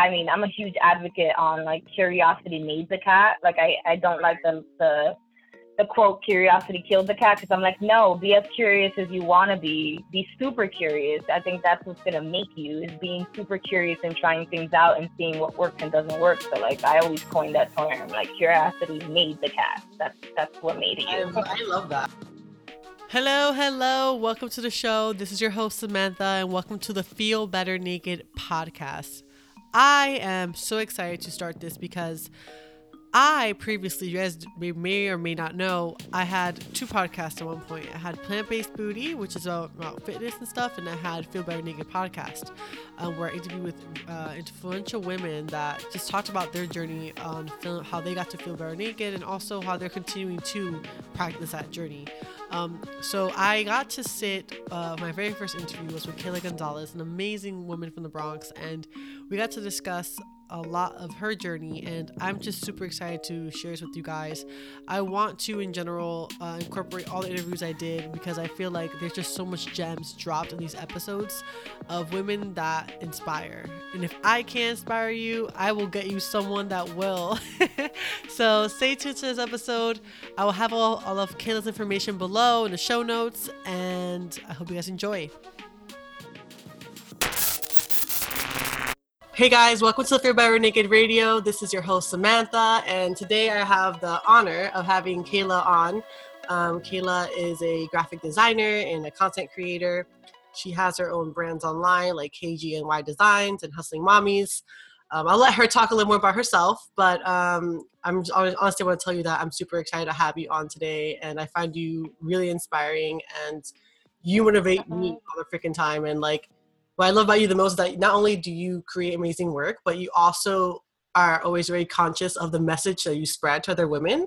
I mean, I'm a huge advocate on like curiosity made the cat. Like I, I don't like the the the quote curiosity killed the cat because I'm like, no, be as curious as you want to be. Be super curious. I think that's what's gonna make you is being super curious and trying things out and seeing what works and doesn't work. So like I always coin that term, like curiosity made the cat. That's that's what made it you. I, I love that. Hello, hello. Welcome to the show. This is your host, Samantha, and welcome to the Feel Better Naked podcast. I am so excited to start this because I previously, you guys may or may not know, I had two podcasts at one point. I had Plant Based Booty, which is about, fitness and stuff, and I had Feel Better Naked podcast, um, where I interviewed with uh, influential women that just talked about their journey on film, how they got to feel better naked, and also how they're continuing to practice that journey. Um, so I got to sit. Uh, my very first interview was with Keila Gonzalez, an amazing woman from the Bronx, and we got to discuss a lot of her journey, and I'm just super excited to share this with you guys. I want to, in general, uh, incorporate all the interviews I did because I feel like there's just so much gems dropped in these episodes of women that inspire. And if I can't inspire you, I will get you someone that will. so stay tuned to this episode. I will have all, all of Keila's information below in the show notes, and I hope you guys enjoy. Hey guys, welcome to the Feel Better Naked Radio. This is your host Samantha, and today I have the honor of having Keila on. Um, Keila is a graphic designer and a content creator. She has her own brands online like KGNY Designs and Hustling Mommies. Um, I'll let her talk a little more about herself, but um, I'm honestly want to tell you that I'm super excited to have you on today, and I find you really inspiring, and you motivate me all the freaking time, and like what I love about you the most is that not only do you create amazing work, but you also are always very conscious of the message that you spread to other women.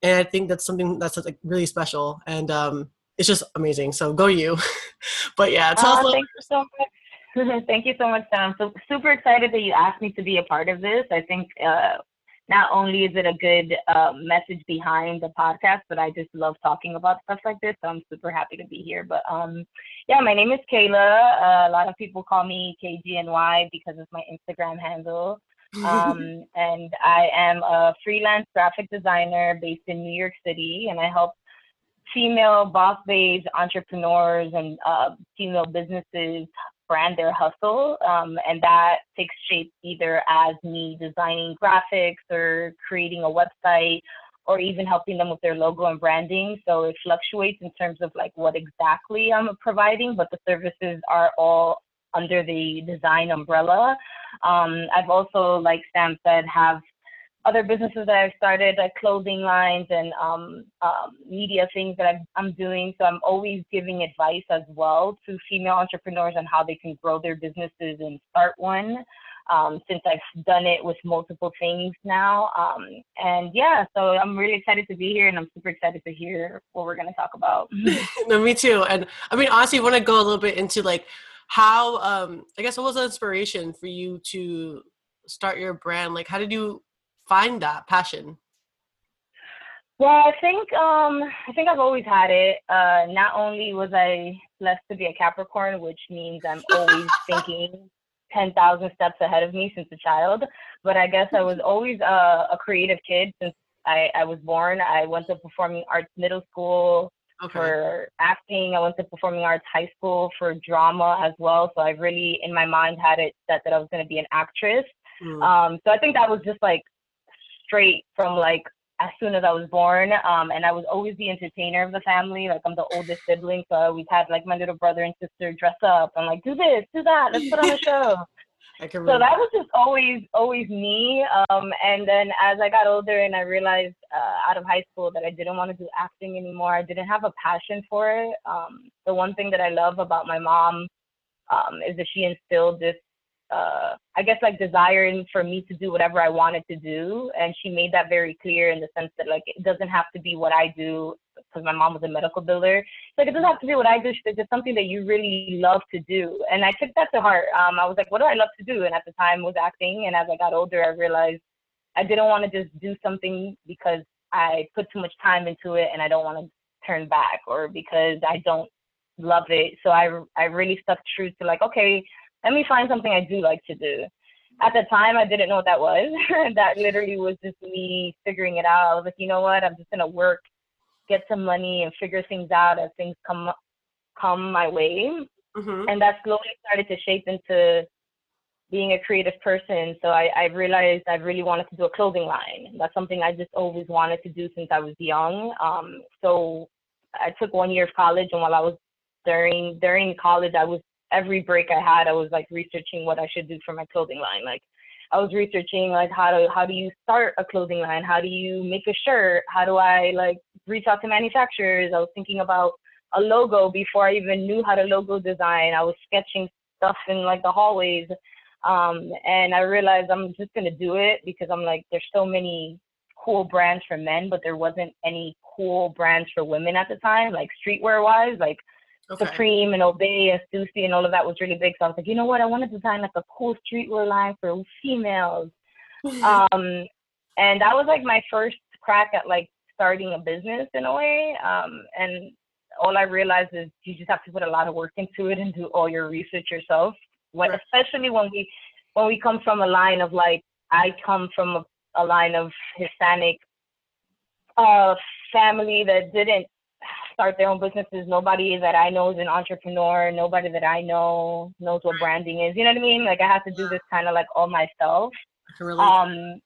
And I think that's something that's like really special. And um, it's just amazing. So go you. but yeah, tell uh, us. Thank you so much. thank you so much, Sam. So super excited that you asked me to be a part of this. I think uh, not only is it a good uh, message behind the podcast, but I just love talking about stuff like this. So I'm super happy to be here. But um, yeah, my name is Keila. Uh, a lot of people call me KGNY because of my Instagram handle. Um, and I am a freelance graphic designer based in New York City, and I help female boss babes, entrepreneurs, and uh, female businesses brand their hustle. Um, and that takes shape either as me designing graphics or creating a website or even helping them with their logo and branding. So it fluctuates in terms of like what exactly I'm providing, but the services are all under the design umbrella. Um, I've also, like Sam said, have other businesses that I've started, like clothing lines and um, um, media things that i am doing. So I'm always giving advice as well to female entrepreneurs on how they can grow their businesses and start one. Um, since I've done it with multiple things now. Um, and yeah, so I'm really excited to be here and I'm super excited to hear what we're going to talk about. no, me too. And I mean, honestly, I want to go a little bit into like how, um, I guess, what was the inspiration for you to start your brand? Like, how did you find that passion? Well, I think um, I think I've always had it. Uh, not only was I blessed to be a Capricorn, which means I'm always thinking ten thousand steps ahead of me since a child, but I guess I was always a, a creative kid since I, I was born. I went to performing arts middle school okay. for acting. I went to performing arts high school for drama as well. So I really, in my mind, had it set that I was going to be an actress. Mm. Um, so I think that was just like straight from like as soon as I was born. Um, and I was always the entertainer of the family. Like I'm the oldest sibling, so I always had like my little brother and sister dress up and like do this, do that, let's put on a show. so that was just always, always me. Um, and then as I got older and I realized uh, out of high school that I didn't want to do acting anymore, I didn't have a passion for it. Um, the one thing that I love about my mom um, is that she instilled this uh, I guess like desiring for me to do whatever I wanted to do, and she made that very clear in the sense that like it doesn't have to be what I do because my mom was a medical builder. It's like it doesn't have to be what I do. It's just something that you really love to do, and I took that to heart. Um, I was like, what do I love to do? And at the time was acting, and as I got older, I realized I didn't want to just do something because I put too much time into it, and I don't want to turn back, or because I don't love it. So I I really stuck true to like okay let me find something I do like to do. at the time I didn't know what that was. that literally was just me figuring it out. I was like, you know what? I'm just gonna work, get some money, and figure things out as things come come my way. Mm-hmm. And that slowly started to shape into being a creative person. So I, I realized I really wanted to do a clothing line. That's something I just always wanted to do since I was young. Um, so I took one year of college, and while I was during during college, I was every break I had, I was like researching what I should do for my clothing line. Like I was researching like how to how do you start a clothing line? How do you make a shirt? How do I like reach out to manufacturers? I was thinking about a logo before I even knew how to logo design. I was sketching stuff in like the hallways. Um, and I realized I'm just gonna do it because I'm like, there's so many cool brands for men, but there wasn't any cool brands for women at the time, like streetwear wise. Like okay. Supreme and Obey and Stussy and all of that was really big. So I was like, you know what? I want to design like a cool streetwear line for females. um, and that was like my first crack at like starting a business in a way. Um, and all I realized is you just have to put a lot of work into it and do all your research yourself. When, right. especially when we when we come from a line of like I come from a, a line of Hispanic uh, family that didn't start their own businesses. Nobody that I know is an entrepreneur. Nobody that I know knows what branding is. You know what I mean? Like I have to do this kind of like all myself. Um,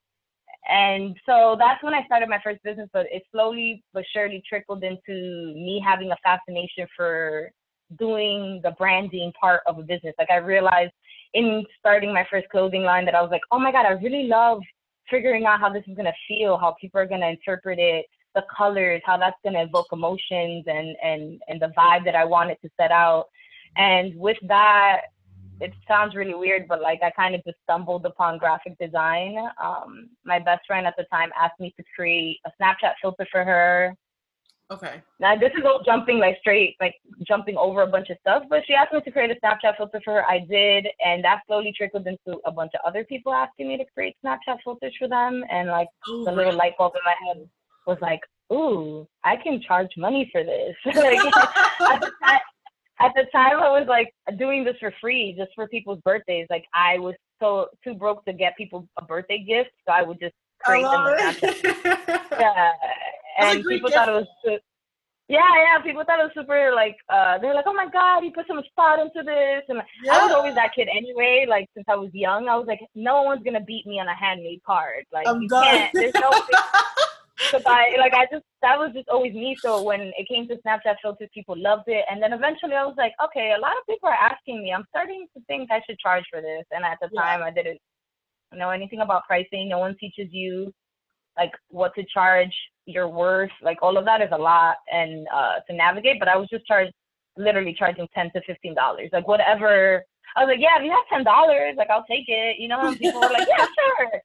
and so that's when I started my first business. But it slowly but surely trickled into me having a fascination for doing the branding part of a business. Like I realized in starting my first clothing line that I was like, oh my god, I really love figuring out how this is gonna feel, how people are gonna interpret it, the colors, how that's going to evoke emotions and, and, and the vibe that I wanted to set out. And with that, it sounds really weird, but like I kind of just stumbled upon graphic design. Um, my best friend at the time asked me to create a Snapchat filter for her. Okay. Now this is all jumping like straight, like jumping over a bunch of stuff. But she asked me to create a Snapchat filter for her. I did, and that slowly trickled into a bunch of other people asking me to create Snapchat filters for them. And like oh, the little light bulb in my head was like, ooh, I can charge money for this. like, at, the time, at the time, I was like doing this for free, just for people's birthdays. Like I was so too broke to get people a birthday gift, so I would just create them. yeah, and people gift. thought it was. Yeah, yeah. People thought it was super like uh they're like, Oh my god, you put so much thought into this and yeah. I was always that kid anyway, like since I was young. I was like, No one's gonna beat me on a handmade card. Like I'm you done. can't there's no because I like I just that was just always me. So when it came to Snapchat filters, people loved it, and then eventually I was like, okay, a lot of people are asking me. I'm starting to think I should charge for this, and at the yeah. time I didn't know anything about pricing. No one teaches you like what to charge, your worth, like all of that is a lot and uh, to navigate. But I was just charged literally charging ten to fifteen dollars, like whatever. I was like, yeah, if you have ten dollars, like I'll take it. You know, and people were like, yeah, sure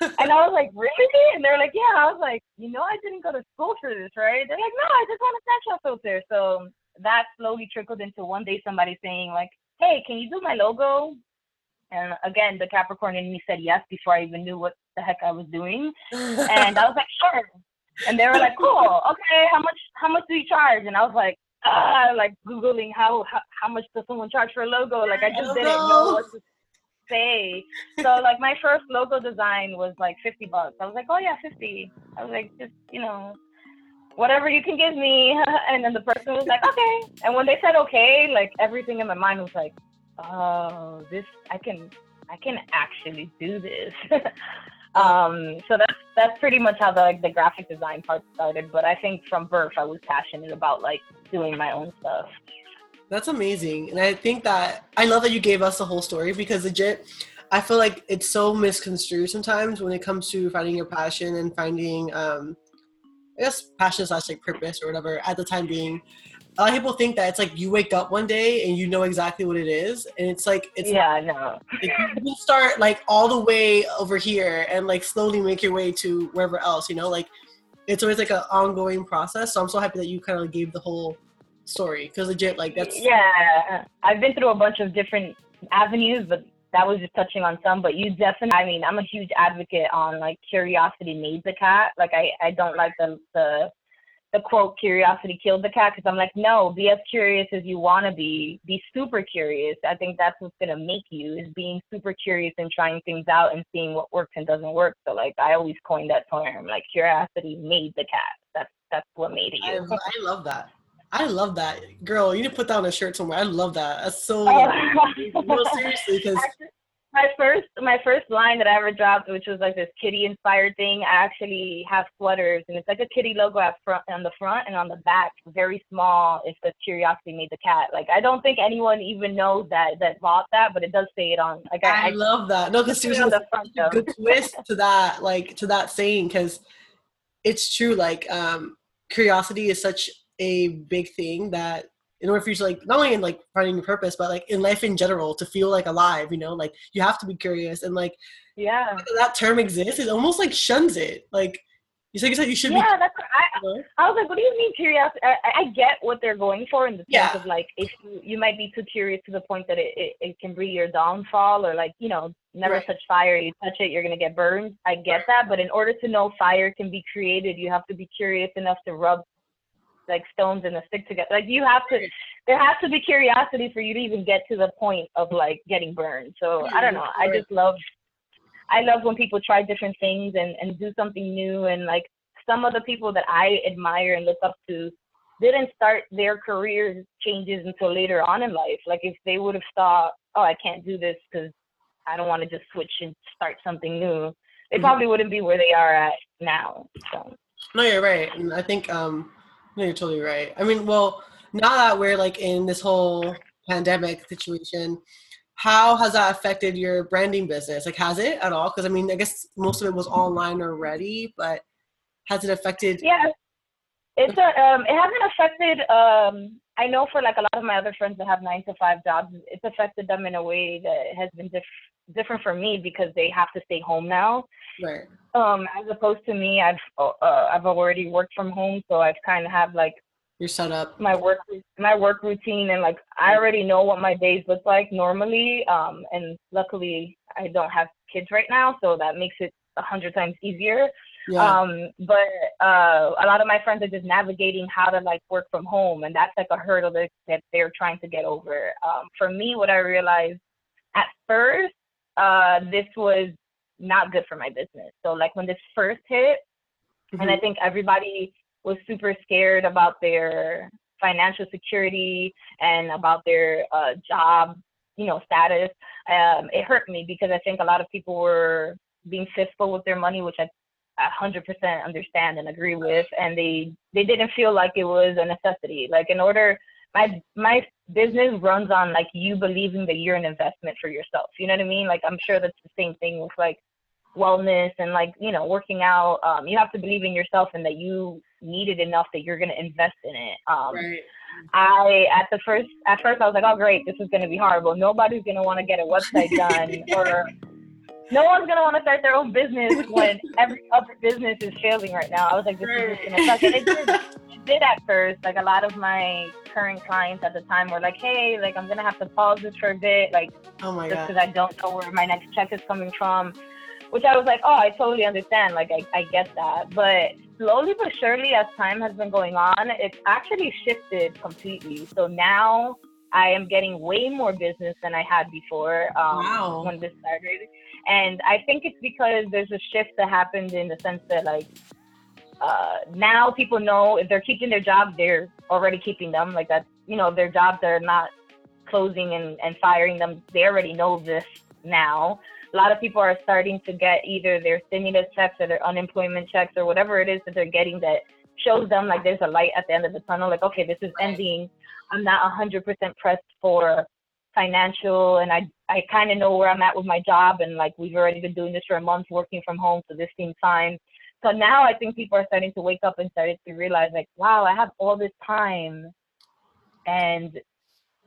and I was like, really? And they're like, yeah. I was like, you know, I didn't go to school for this, right? They're like, no, I just want a Snapchat filter. So that slowly trickled into one day somebody saying like, hey, can you do my logo? And again, the Capricorn in me said yes before I even knew what the heck I was doing. And I was like, sure. And they were like, cool. Okay, how much? How much do you charge? And I was like, ah, like googling how, how how much does someone charge for a logo? Like I just didn't know what to say. So like my first logo design was like 50 bucks. I was like, oh yeah, 50. I was like, just, you know, whatever you can give me. and then the person was like, okay. And when they said okay, like everything in my mind was like, oh, this, I can, I can actually do this. um, so that's, that's pretty much how the, like the graphic design part started. But I think from birth, I was passionate about like doing my own stuff. That's amazing. And I think that I love that you gave us the whole story because legit, I feel like it's so misconstrued sometimes when it comes to finding your passion and finding, um, I guess, passion slash like purpose or whatever at the time being. A lot of people think that it's like you wake up one day and you know exactly what it is, and it's like it's yeah, not, no. Like, you start like all the way over here and like slowly make your way to wherever else, you know. Like it's always like an ongoing process. So I'm so happy that you kind of gave the whole story because legit like that's yeah i've been through a bunch of different avenues but that was just touching on some but you definitely i mean i'm a huge advocate on like curiosity made the cat like i i don't like the the the quote curiosity killed the cat because I'm like, no, be as curious as you want to be. Be super curious. I think that's what's gonna make you is being super curious and trying things out and seeing what works and doesn't work. So like I always coined that term, like curiosity made the cat. That's that's what made it. I, I love that. I love that, girl. You need to put that on a shirt somewhere. I love that. That's so. No, seriously, because my first my first line that I ever dropped, which was like this kitty inspired thing. I actually have sweaters, and it's like a kitty logo at front on the front and on the back, very small. It says "Curiosity made the cat." Like I don't think anyone even knows that that bought that, but it does say it on. Like I, I love that. No, because seriously, a good twist to that, like to that saying, because it's true. Like um, curiosity is such a big thing that in order for you to like not only in like finding your purpose but like in life in general to feel like alive you know? Like you have to be curious and like yeah. that term exists it almost like shuns it. Like you said you said you should yeah, be that's I, I was like what do you mean curiosity I, I get what they're going for in the sense yeah. of like if you, you might be too curious to the point that it, it, it can be your downfall or like you know never right. touch fire you touch it you're gonna get burned. I get that but in order to know fire can be created you have to be curious enough to rub like stones and a stick together. Like you have to, there has to be curiosity for you to even get to the point of like getting burned. So I don't know. I just love, I love when people try different things and and do something new. And like some of the people that I admire and look up to didn't start their career changes until later on in life. Like if they would have thought, oh, I can't do this because I don't want to just switch and start something new, they mm-hmm. probably wouldn't be where they are at now. So. No, you're right, and I think um, no, you're totally right. I mean, well, now that we're like in this whole pandemic situation, how has that affected your branding business? Like, has it at all? Because I mean, I guess most of it was online already, but has it affected? Yeah, it's a, um, it hasn't affected. Um, I know for like a lot of my other friends that have nine to five jobs, it's affected them in a way that has been diff- different for me because they have to stay home now. Right. Um, as opposed to me, I've uh, I've already worked from home, so I've kind of have like you're set up my work my work routine and like I already know what my days look like normally. Um, and luckily I don't have kids right now, so that makes it a hundred times easier. Yeah. Um, but uh, a lot of my friends are just navigating how to like work from home, and that's like a hurdle that, that they're trying to get over. Um, for me, what I realized at first, uh, this was not good for my business. So like when this first hit, mm-hmm. and I mm-hmm. think everybody was super scared about their financial security and about their uh, job, you know, status. Um, it hurt me because I think a lot of people were being fiscal with their money, which I 100% understand and agree with, and they they didn't feel like it was a necessity. Like in order, my my business runs on like you believing that you're an investment for yourself. You know what I mean? Like I'm sure that's the same thing with like wellness and like you know working out um, you have to believe in yourself and that you need it enough that you're going to invest in it um, right. i at the first at first i was like oh great this is going to be horrible nobody's going to want to get a website done or no one's going to want to start their own business when every other business is failing right now i was like this right. is just going to suck and it did, it did at first like a lot of my current clients at the time were like hey like i'm going to have to pause this for a bit like oh my just because i don't know where my next check is coming from which I was like, oh, I totally understand. Like, I, I get that. But slowly but surely, as time has been going on, it's actually shifted completely. So now I am getting way more business than I had before um, wow. when this started. And I think it's because there's a shift that happened in the sense that, like, uh, now people know if they're keeping their job, they're already keeping them. Like, that's, you know, their jobs are not closing and, and firing them. They already know this now a lot of people are starting to get either their stimulus checks or their unemployment checks or whatever it is that they're getting that shows them like there's a light at the end of the tunnel. Like, okay, this is ending. I'm not 100% pressed for financial, and I I kind of know where I'm at with my job, and like we've already been doing this for a month, working from home, so this seems fine. So now I think people are starting to wake up and starting to realize like, wow, I have all this time, and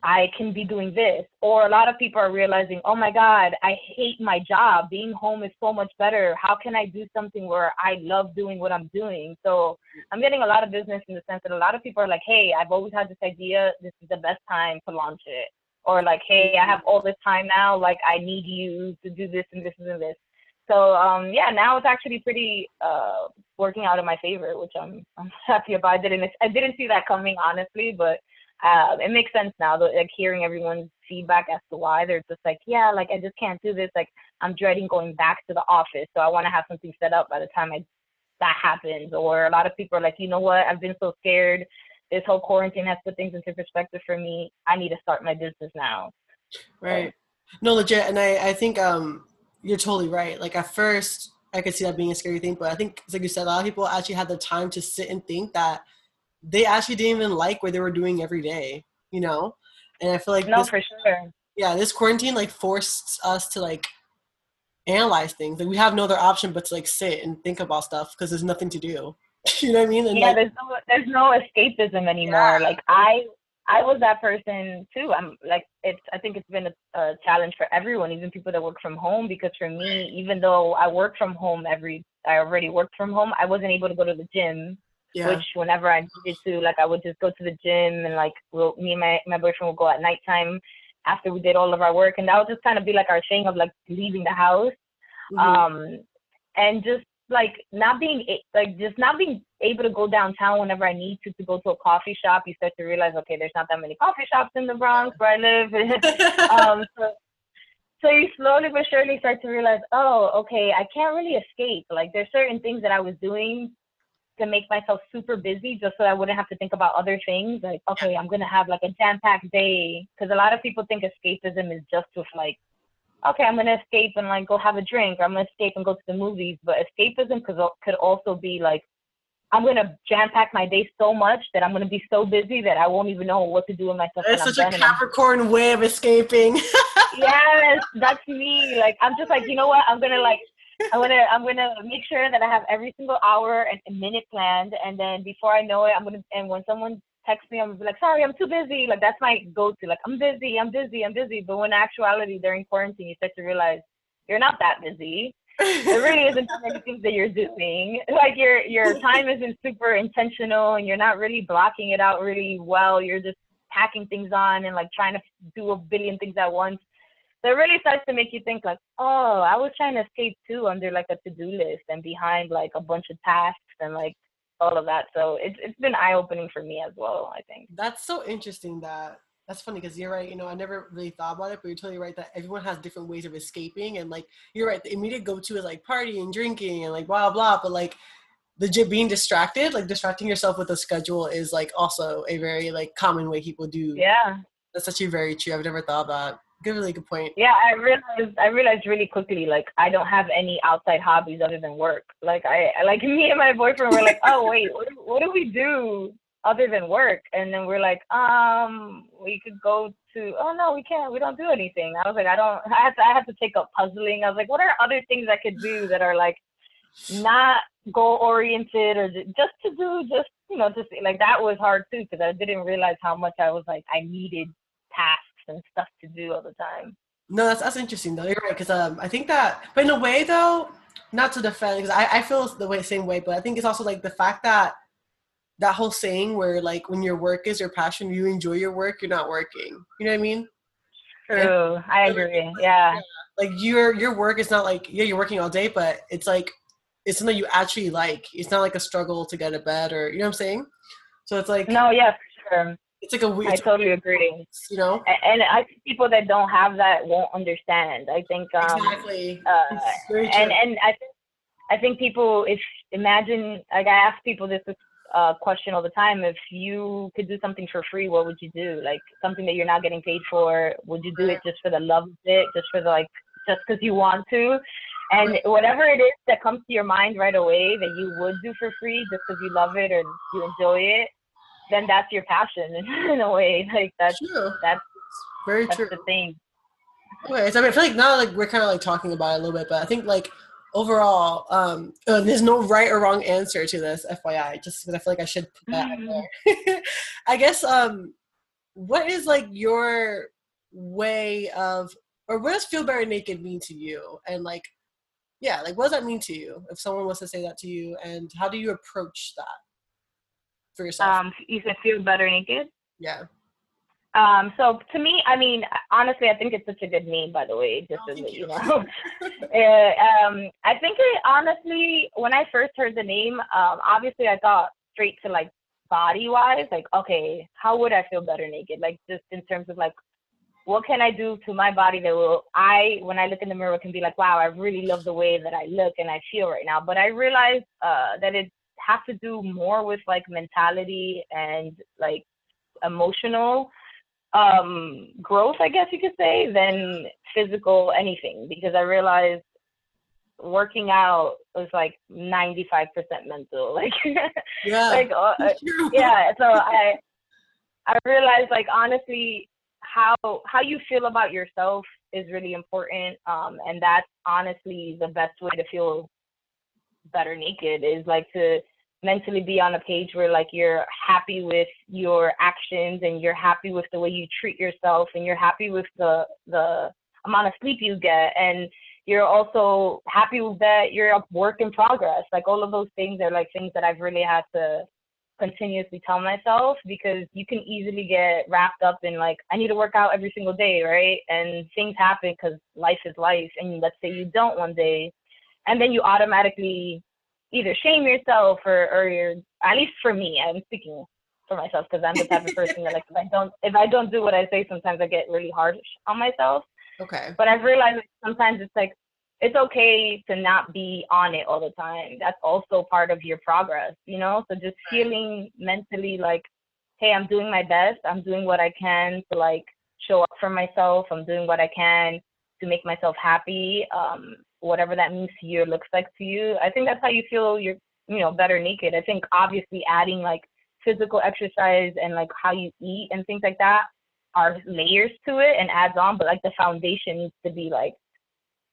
I can be doing this. Or a lot of people are realizing, oh my God, I hate my job. Being home is so much better. How can I do something where I love doing what I'm doing? So I'm getting a lot of business in the sense that a lot of people are like, hey, I've always had this idea. This is the best time to launch it. Or like, hey, I have all this time now. Like, I need you to do this and this and this. So um, yeah, now it's actually pretty uh, working out in my favor, which I'm I'm happy about. I didn't I didn't see that coming honestly, but uh, it makes sense now. Though, like hearing everyone's feedback as to why they're just like, yeah, like I just can't do this. Like I'm dreading going back to the office, so I want to have something set up by the time I that happens. Or a lot of people are like, you know what? I've been so scared. This whole quarantine has put things into perspective for me. I need to start my business now. Right. No, legit. And I, I think um, you're totally right. Like at first, I could see that being a scary thing, but I think, like you said, a lot of people actually had the time to sit and think that they actually didn't even like what they were doing every day, you know? And I feel like no, this, for sure. Yeah, this quarantine like forced us to like analyze things. Like we have no other option but to like sit and think about stuff because there's nothing to do. you know what I mean? And yeah, like, there's no there's no escapism anymore. Yeah. Like I I was that person too. I'm like it's. I think it's been a, a, challenge for everyone, even people that work from home. Because for me, even though I work from home every, I already worked from home. I wasn't able to go to the gym. Yeah. Which whenever I needed to, like I would just go to the gym and like we'll, me and my my boyfriend would go at nighttime after we did all of our work, and that would just kind of be like our thing of like leaving the house. Mm-hmm. Um, and just like not being like just not being able to go downtown whenever I need to to go to a coffee shop. You start to realize, okay, there's not that many coffee shops in the Bronx where I live. um, so, so you slowly but surely start to realize, oh, okay, I can't really escape. Like there's certain things that I was doing to make myself super busy just so I wouldn't have to think about other things. Like, okay, I'm gonna have like a jam-packed day because a lot of people think escapism is just with like okay, I'm gonna escape and like go have a drink, I'm gonna escape and go to the movies. But escapism could could also be like, I'm gonna jam pack my day so much that I'm gonna be so busy that I won't even know what to do with myself. That's such a Capricorn way of escaping. yes, that's me. Like I'm just like, you know what? I'm gonna like I'm gonna I'm gonna make sure that I have every single hour and minute planned, and then before I know it, I'm gonna and when someone text me, I'm like, sorry, I'm too busy. Like that's my go-to. Like I'm busy, I'm busy, I'm busy. But when actuality during quarantine, you start to realize you're not that busy. there really isn't many things that you're doing. Like your your time isn't super intentional, and you're not really blocking it out really well. You're just packing things on and like trying to do a billion things at once. So it really starts to make you think like, oh, I was trying to escape too under like a to-do list and behind like a bunch of tasks and like all of that. So it's it's been eye opening for me as well. I think that's so interesting. That that's funny because you're right. You know, I never really thought about it, but you're totally right that everyone has different ways of escaping. And like you're right, the immediate go to is like partying, drinking, and like blah blah. But like the being distracted, like distracting yourself with a schedule, is like also a very like common way people do. Yeah, that's actually very true. I've never thought about good, really good point. Yeah, I realized I realized really quickly like I don't have any outside hobbies other than work. Like I like me and my boyfriend were like, oh wait, what do, what do we do other than work? And then we're like, um, we could go to. Oh no, we can't. We don't do anything. I was like, I don't. I have to. I have to take up puzzling. I was like, what are other things I could do that are like not goal oriented or just to do just you know just like that was hard too because I didn't realize how much I was like I needed tasks and stuff to do all the time. No, that's that's interesting though. You're right because um, I think that, but in a way though, not to defend because I, I feel the way same way, but I think it's also like the fact that that whole saying where like when your work is your passion, you enjoy your work, you're not working. You know what I mean? True, and, I agree. Yeah. Like your your work is not like yeah you're working all day, but it's like it's something you actually like. It's not like a struggle to get a bed or you know what I'm saying. So it's like no, yeah, for sure it's like a weird. I totally agree. You know, and, and, I think people that don't have that won't understand. I think um, exactly. Uh, and and I think I think people if imagine like I ask people this uh, question all the time: if you could do something for free, what would you do? Like something that you're not getting paid for, would you do it just for the love of it, just for the like, just because you want to? And whatever it is that comes to your mind right away that you would do for free just because you love it or you enjoy it, then that's your passion in a way. Like that's true. that's very that's true. The thing. So I mean, I feel like now like we're kind of like talking about it a little bit, but I think like overall, um, uh, there's no right or wrong answer to this, FYI. Just because I feel like I should put that mm-hmm. there. I guess um, what is like your way of, or what does feel better naked mean to you? And like, yeah, like what does that mean to you if someone was to say that to you, and how do you approach that? For yourself? Um, you can feel better naked. Yeah. Um, so to me, I mean, honestly, I think it's such a good name, by the way, just Oh, that you know. Uh, um, I think it, honestly, when I first heard the name, um, obviously I thought straight to like body wise, like, okay, how would I feel better naked? Like just in terms of like, what can I do to my body that will I, when I look in the mirror, can be like, wow, I really love the way that I look and I feel right now. But I realized uh, that it has to do more with like mentality and like emotional um growth i guess you could say than physical anything because i realized working out was like 95% mental like Yeah. like uh, uh, yeah so i i realized like honestly how how you feel about yourself is really important um and that's honestly the best way to feel better naked is like to mentally be on a page where like you're happy with your actions and you're happy with the way you treat yourself and you're happy with the the amount of sleep you get. And you're also happy that you're a work in progress. Like all of those things are like things that i've really had to continuously tell myself because you can easily get wrapped up in like i need to work out every single day right? And things happen because life is life. And let's say you don't one day and then you automatically either shame yourself or or you're at least for me i'm speaking for myself because i'm the type of person that like if i don't if i don't do what i say sometimes i get really harsh on myself Okay. but I've realized that sometimes it's like it's okay to not be on it all the time. That's also part of your progress, you know? So just feeling mentally like, hey, I'm doing my best. I'm doing what I can to like show up for myself. I'm doing what I can to make myself happy. Um, whatever that means to you or looks like to you. I think that's how you feel you're, you know, better naked. I think obviously adding like physical exercise and like how you eat and things like that are layers to it and adds on, but like the foundation needs to be like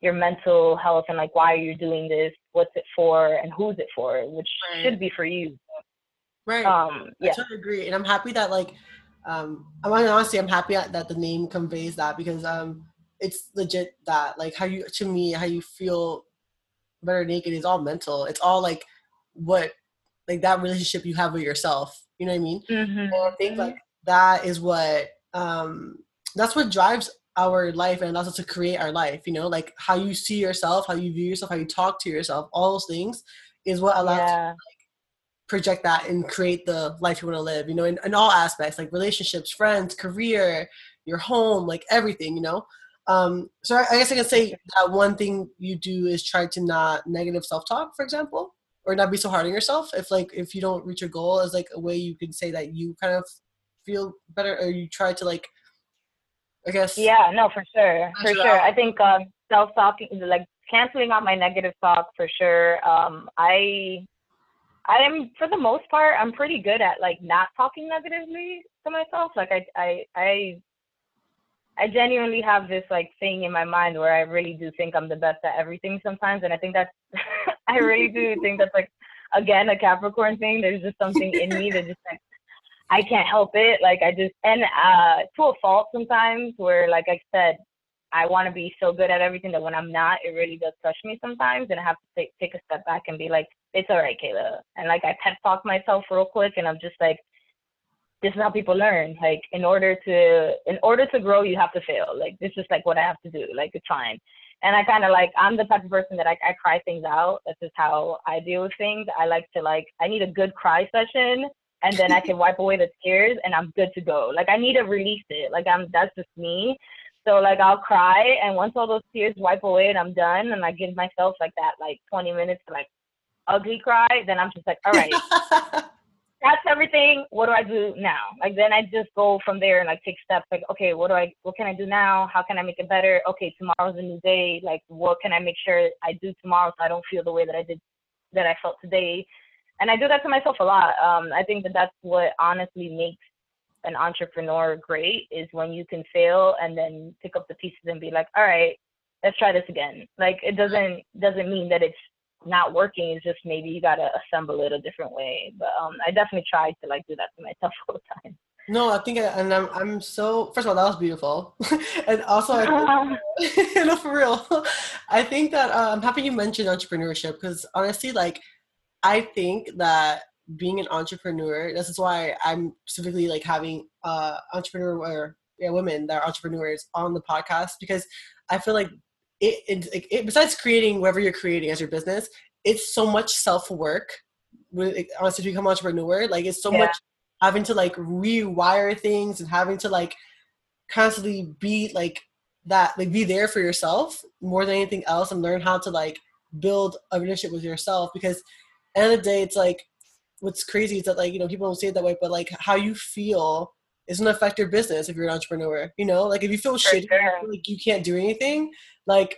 your mental health and like why are you doing this, what's it for, and who's it for, which Right. should be for you. Right. Um, I yeah, totally agree, and I'm happy that like, um, I'm mean, honestly, I'm happy that the name conveys that because um, it's legit that like how you to me how you feel better naked is all mental. It's all like what like that relationship you have with yourself. You know what I mean? mm-hmm. And I think like that is what um that's what drives our life and allows us to create our life. You know, like how you see yourself, how you view yourself, how you talk to yourself. All those things is what allows yeah, project that and create the life you want to live you know in, in all aspects like relationships friends career your home like everything you know um so I, guess i can say that one thing you do is try to not negative self-talk for example or not be so hard on yourself if like if you don't reach your goal as like a way you can say that you kind of feel better or you try to like i guess yeah, no, for sure, for sure. I think um, self talking, like canceling out my negative talk, for sure. Um, I I am for the most part I'm pretty good at like not talking negatively to myself. Like I I I I genuinely have this like thing in my mind where I really do think I'm the best at everything sometimes and I think that's I really do think that's like again a Capricorn thing. There's just something in me that just like I can't help it. Like I just and uh to a fault sometimes where like I said I want to be so good at everything that when I'm not, it really does touch me sometimes, and I have to take take a step back and be like, "It's all right, Keila." And like I pep talk myself real quick, and I'm just like, "This is how people learn. Like in order to in order to grow, you have to fail. Like this is like what I have to do. Like it's fine." And I kind of like I'm the type of person that I, I cry things out. That's just how I deal with things. I like to like I need a good cry session, and then I can wipe away the tears, and I'm good to go. Like I need to release it. Like I'm that's just me. So like I'll cry and once all those tears wipe away and I'm done and I give myself like that like 20 minutes to like ugly cry, then I'm just like, all right, that's everything. What do I do now? Like then I just go from there and like take steps like, okay, what do I what can I do now? How can I make it better? Okay, tomorrow's a new day. Like what can I make sure I do tomorrow so I don't feel the way that I did that I felt today? And I do that to myself a lot. Um, I think that that's what honestly makes an entrepreneur great is when you can fail and then pick up the pieces and be like, all right, let's try this again. Like it doesn't doesn't mean that it's not working. It's just maybe you gotta assemble it a different way. But um, I definitely try to like do that to myself all the time. no i think I, and I'm, I'm so first of all that was beautiful and also I think no, for real. I think that uh, I'm happy you mentioned entrepreneurship because honestly, like, I think that being an entrepreneur, this is why I'm specifically like having uh, entrepreneur or yeah, women that are entrepreneurs on the podcast because I feel like it, it, it besides creating whatever you're creating as your business, it's so much self work. Honestly, to become an entrepreneur, like it's so yeah. much having to like rewire things and having to like constantly be like that, like be there for yourself more than anything else, and learn how to like build a relationship with yourself. Because end of the day, it's like what's crazy is that like you know people don't say it that way, but like how you feel is gonna affect your business if you're an entrepreneur. You know, like if you feel For shitty, sure. like you can't do anything, like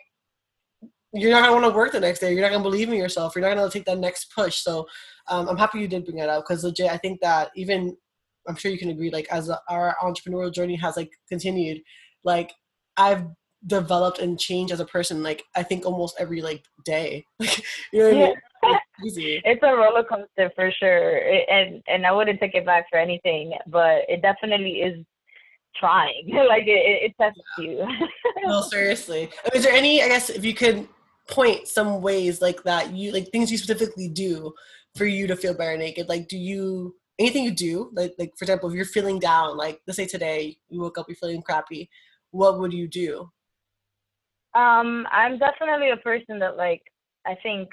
you're not gonna want to work the next day. You're not gonna believe in yourself. You're not gonna take that next push. So um, I'm happy you did bring that up because legit, I think that even I'm sure you can agree. Like as our entrepreneurial journey has like continued, like I've developed and changed as a person. Like I think almost every like day. Like you know what yeah. I mean? It's, it's a roller coaster for sure, it, and and I wouldn't take it back for anything. But it definitely is trying. like it, it tests yeah. you. no, seriously. Is there any? I guess if you could point some ways like that, you like things you specifically do for you to feel better naked. Like, do you anything you do? Like, like for example, if you're feeling down, like let's say today you woke up, you're feeling crappy. What would you do? Um, I'm definitely a person that like I think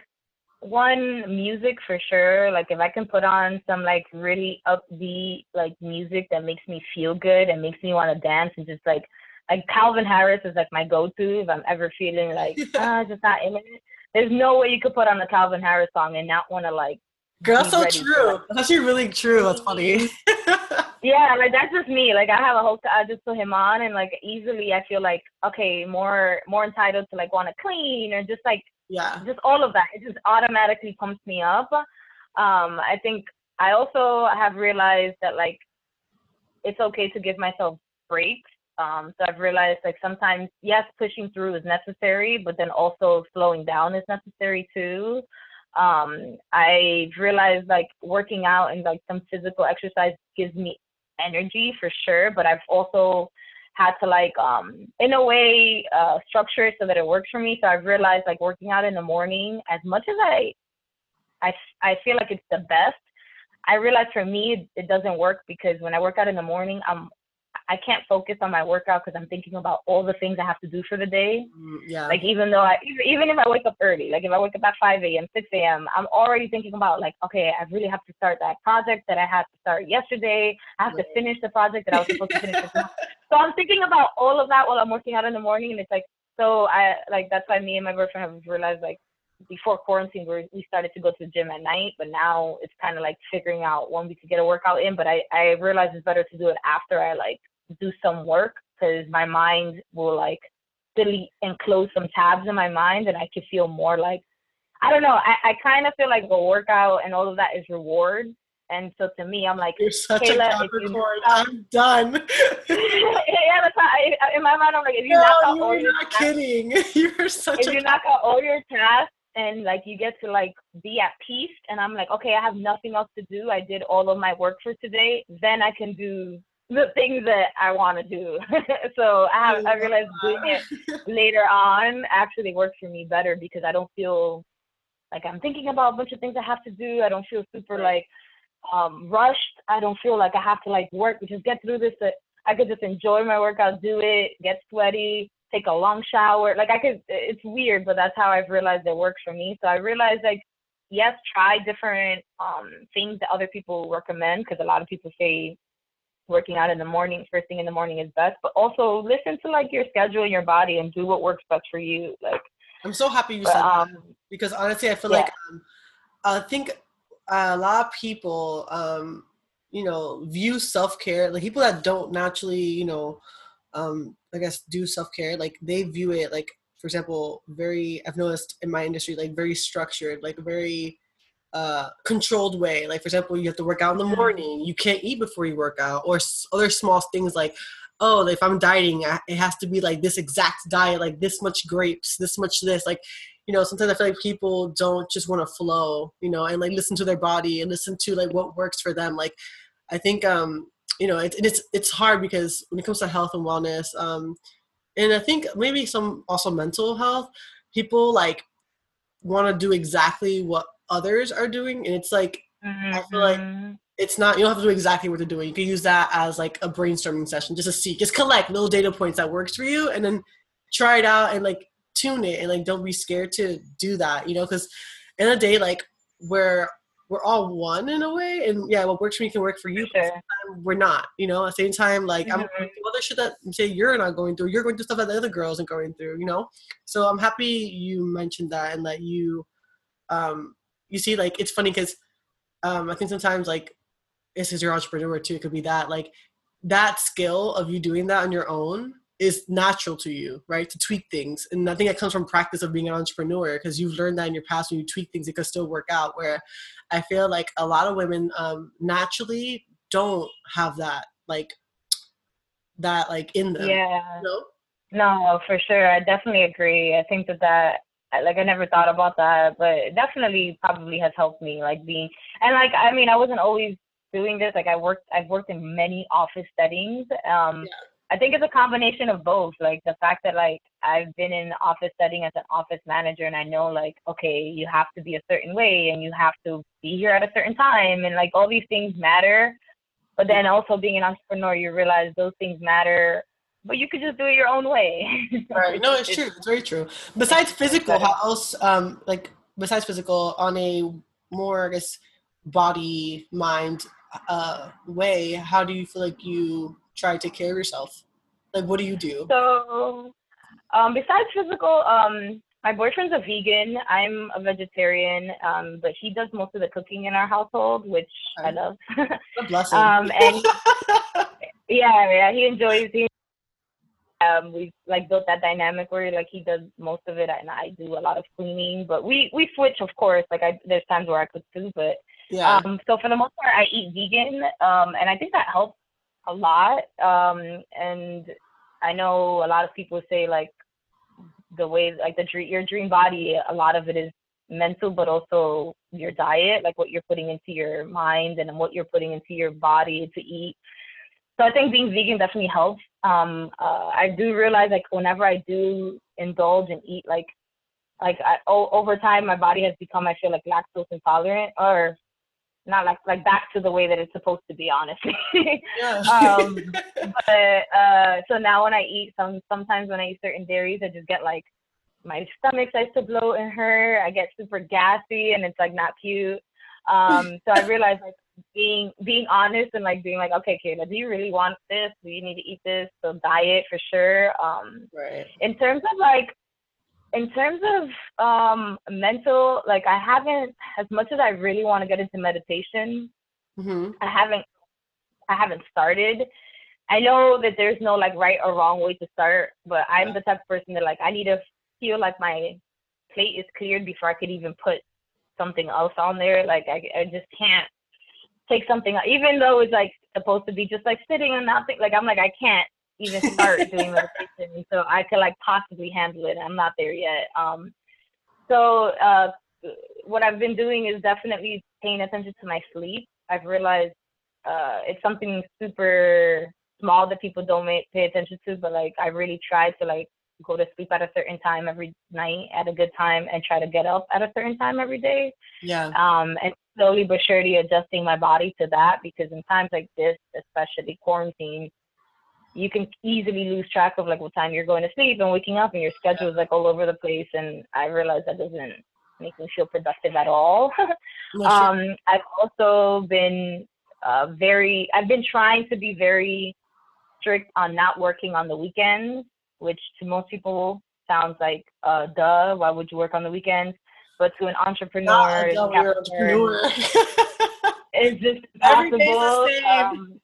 one music for sure like if i can put on some like really upbeat like music that makes me feel good and makes me want to dance and just like like calvin harris is like my go-to if i'm ever feeling like ah just not in it. There's no way you could put on a calvin harris song and not want to like girl so true. that's actually really true. That's funny. Yeah like that's just me. Like i have a whole i just put him on and like easily i feel like okay more more entitled to like want to clean or just like yeah. Just all of that. It just automatically pumps me up. Um i think i also have realized that like it's okay to give myself breaks. Um so i've realized like sometimes yes pushing through is necessary but then also slowing down is necessary too. Um i've realized like working out and like some physical exercise gives me energy for sure but i've also had to like um in a way uh structure it so that it works for me. So I've realized like working out in the morning, as much as I I I feel like it's the best, I realized for me it, it doesn't work because when I work out in the morning, I'm I can't focus on my workout because I'm thinking about all the things I have to do for the day. Mm, yeah. Like even though I even if I wake up early, like if I wake up at 5 a.m., 6 a.m., I'm already thinking about like, okay, I really have to start that project that I had to start yesterday. I have right. to finish the project that I was supposed to finish. so I'm thinking about all of that while I'm working out in the morning, and it's like so I like that's why me and my boyfriend have realized like before quarantine we started to go to the gym at night but now it's kind of like figuring out when we could get a workout in but i i realize it's better to do it after i like do some work because my mind will like delete and close some tabs in my mind and I could feel more like I don't know, I, I kind of feel like a workout and all of that is reward. And so to me, I'm like, You're such Keila, a Capricorn. You I'm done. yeah, that's how I, in my mind, I'm like, if you no, knock out all your not tasks, kidding. You're such if a you knock out all your tasks and like you get to like be at peace, and I'm like, okay, I have nothing else to do. I did all of my work for today. Then I can do the things that I want to do. so I have I realized doing it later on actually works for me better because I don't feel like I'm thinking about a bunch of things I have to do. I don't feel super like um rushed. I don't feel like I have to like work, just get through this. That I could just enjoy my workout, do it, get sweaty, take a long shower. Like I could it's weird, but that's how I've realized it works for me. So I realized like yes, try different um things that other people recommend because a lot of people say working out in the morning, first thing in the morning is best, but also listen to like your schedule and your body and do what works best for you. Like I'm so happy you but, said um, that because honestly, I feel yeah. like um, I think a lot of people, um, you know, view self care like people that don't naturally, you know, um, I guess do self care like they view it like, for example, very I've noticed in my industry like very structured, like very uh, controlled way. Like for example, you have to work out in the morning. You can't eat before you work out, or other small things like, oh, if I'm dieting, it has to be like this exact diet, like this much grapes, this much this. Like, you know, sometimes I feel like people don't just want to flow, you know, and like listen to their body and listen to like what works for them. Like, I think, um, you know, it, it's it's hard because when it comes to health and wellness, um, and I think maybe some also mental health, people like want to do exactly what others are doing and it's like mm-hmm. i feel like mm-hmm. it's not you don't have to do exactly what they're doing. You can use that as like a brainstorming session just to see, just collect little data points that works for you, and then try it out and like tune it and like don't be scared to do that. You know, because in a day like where we're all one in a way, and yeah, what works for me can work for you. Sure. we're not, you know. At the same time, like mm-hmm. I'm going through other shit that say you're not going through. You're going through stuff that the other girls are going through, you know. So I'm happy you mentioned that and that you, um, you see, like it's funny because, um, I think sometimes like this is your entrepreneur too. It could be that like that skill of you doing that on your own is natural to you, right? To tweak things. And I think that comes from practice of being an entrepreneur because you've learned that in your past when you tweak things, it could still work out. Where I feel like a lot of women um, naturally don't have that, like, that, like, in them. Yeah. You know? No, for sure. I definitely agree. I think that that, like, I never thought about that, but it definitely probably has helped me, like, being, and, like, I mean, I wasn't always doing this. Like, I worked, I've worked in many office settings. Um, yeah I think it's a combination of both. Like the fact that like I've been in office setting as an office manager and I know like, okay, you have to be a certain way and you have to be here at a certain time and like all these things matter. But then also being an entrepreneur, you realize those things matter, but you could just do it your own way. right. No, it's, it's true. It's very true. Besides physical, how else um like besides physical on a more I guess body mind uh way, how do you feel like you try to take care of yourself? Like, what do you do? So, um, besides physical, um, my boyfriend's a vegan. I'm a vegetarian, um, but he does most of the cooking in our household, which I love. bless him. um, and yeah, yeah, he enjoys. He, um, we've like built that dynamic where like he does most of it and I do a lot of cleaning. But we we switch, of course. Like I, there's times where I cook too, but yeah. Um, so for the most part, I eat vegan, um, and I think that helps a lot. Um, and I know a lot of people say like the way like the dream, your dream body, a lot of it is mental, but also your diet, like what you're putting into your mind and what you're putting into your body to eat. So I think being vegan definitely helps. Um, uh, I do realize like whenever I do indulge and eat like like I, o- over time my body has become I feel like lactose intolerant or not like like back to the way that it's supposed to be, honestly. Yeah. um, but uh, so now when I eat some sometimes when I eat certain dairies, I just get like my stomach starts to bloat and hurt. I get super gassy, and it's like not cute. Um, so I realized like being being honest and like being like, okay, Keila, do you really want this? Do you need to eat this? So diet for sure. Um, right. In terms of like in terms of um, mental, like I haven't, as much as I really want to get into meditation, mm-hmm. I haven't, I haven't started. I know that there's no like right or wrong way to start, but I'm the type of person that like I need to feel like my plate is cleared before I could even put something else on there. Like I, I just can't take something, even though it's like supposed to be just like sitting and nothing. Like I'm like I can't even start doing meditation so I could like possibly handle it. I'm not there yet. Um, so uh, what I've been doing is definitely paying attention to my sleep. I've realized uh, it's something super small that people don't pay attention to, but like I really try to like go to sleep at a certain time every night at a good time and try to get up at a certain time every day. Yeah. Um, and slowly but surely adjusting my body to that because in times like this, especially quarantine, you can easily lose track of like what time you're going to sleep and waking up and your schedule is like all over the place and i realize that doesn't make me feel productive at all. Um, i've also been uh, very i've been trying to be very strict on not working on the weekends which to most people sounds like uh, duh why would you work on the weekends but to an entrepreneur, no, entrepreneur. it's just possible. Um,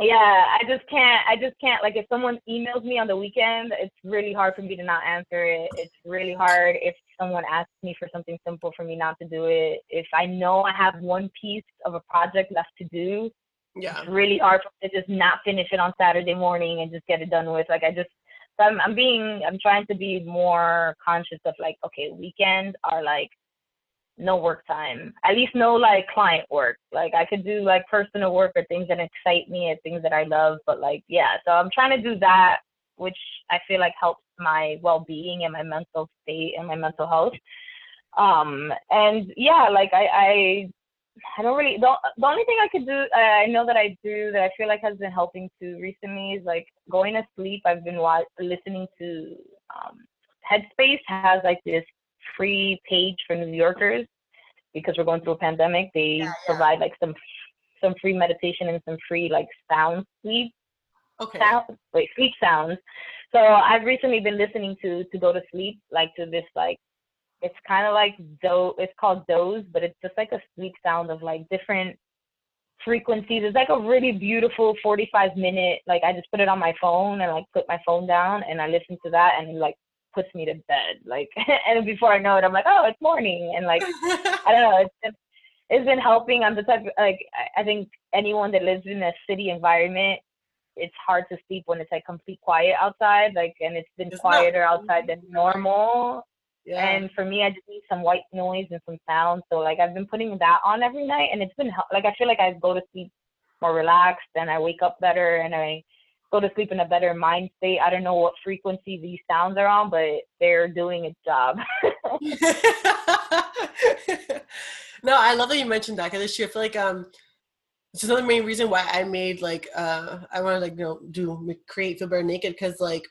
yeah, I just can't. I just can't. Like, if someone emails me on the weekend, it's really hard for me to not answer it. It's really hard if someone asks me for something simple for me not to do it. If I know I have one piece of a project left to do, yeah, it's really hard for me to just not finish it on Saturday morning and just get it done with. Like, I just. So I'm, I'm being. I'm trying to be more conscious of like, okay, weekends are like no work time. At least no like client work. Like I could do like personal work or things that excite me or things that I love. But like yeah, so I'm trying to do that, which I feel like helps my well being and my mental state and my mental health. Um and yeah, like I, I I don't really. The, the only thing I could do, uh, I know that I do that I feel like has been helping too recently is like going to sleep. I've been wa- listening to um, Headspace has like this free page for New Yorkers because we're going through a pandemic. They Yeah, yeah. provide like some some free meditation and some free like sound sleep Okay. sound wait sleep sounds. So I've recently been listening to to go to sleep like to this like it's kind of like do it's called doze, but it's just like a sweet sound of like different frequencies. It's like a really beautiful 45 minute like I just put it on my phone and like put my phone down and I listen to that and like puts me to bed like and before I know it I'm like oh it's morning and like I don't know. It's been, it's been helping. I'm the type of, like I- think anyone that lives in a city environment, it's hard to sleep when it's like complete quiet outside. Like and it's been It's not- quieter outside than normal. Yeah. And for me, I just need some white noise and some sound. So like I've been putting that on every night, and it's been like I feel like I go to sleep more relaxed and I wake up better and I go to sleep in a better mind state. I don't know what frequency these sounds are on, but they're doing its job. no, I love that you mentioned that because it's true. I feel like um, it's another main reason why I made like uh, I want to like you know do create feel better naked because like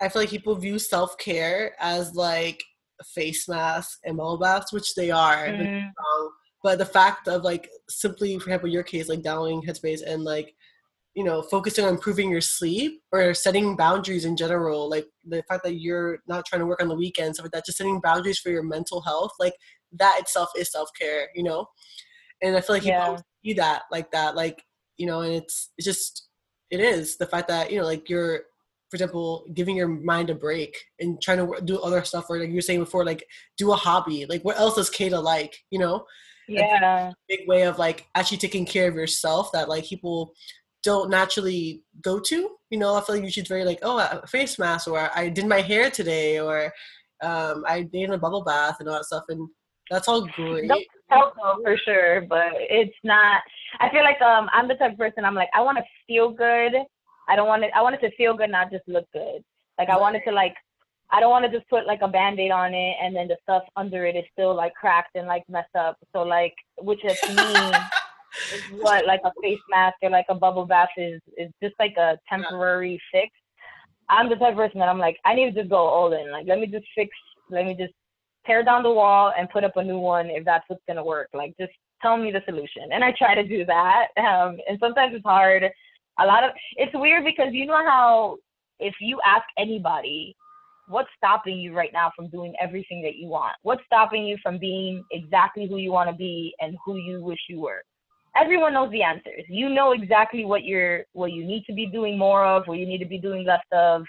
I feel like people view self care as like a face mask and bubble baths, which they are. don't get me Mm, wrong. But the fact of like simply, for example, your case, like downloading Headspace and like you know focusing on improving your sleep or setting boundaries in general like the fact that you're not trying to work on the weekends stuff like that just setting boundaries for your mental health like that itself is self-care you know and i feel like Yeah. don't see that like that like you know and it's it's just it is the fact that you know like you're for example giving your mind a break and trying to do other stuff or like you were saying before like do a hobby like what else does kata like you know yeah. big way of like actually taking care of yourself that like people don't naturally go to. You know, I feel like usually it's very like, oh, a face mask, or I did my hair today, or um, I did a bubble bath and all that stuff, and that's all great. That's helpful for sure, but it's not. I feel like um I'm the type of person. I'm like I want to feel good. I don't want it. I want it to feel good, not just look good. Like I want it to like. I don't want to just put like a band-aid on it and then the stuff under it is still like cracked and like messed up. So like, which is to me is what like a face mask or like a bubble bath is is just like a temporary fix. I'm the type of person that I'm like, I need to just go all in. Like, let me just fix, let me just tear down the wall and put up a new one if that's what's gonna work. Like, just tell me the solution. And I try to do that. Um, and sometimes it's hard. A lot of it's weird because you know how if you ask anybody, what's stopping you right now from doing everything that you want? What's stopping you from being exactly who you want to be and who you wish you were? everyone knows the answers. You know exactly what you're what you need to be doing more of, what you need to be doing less of.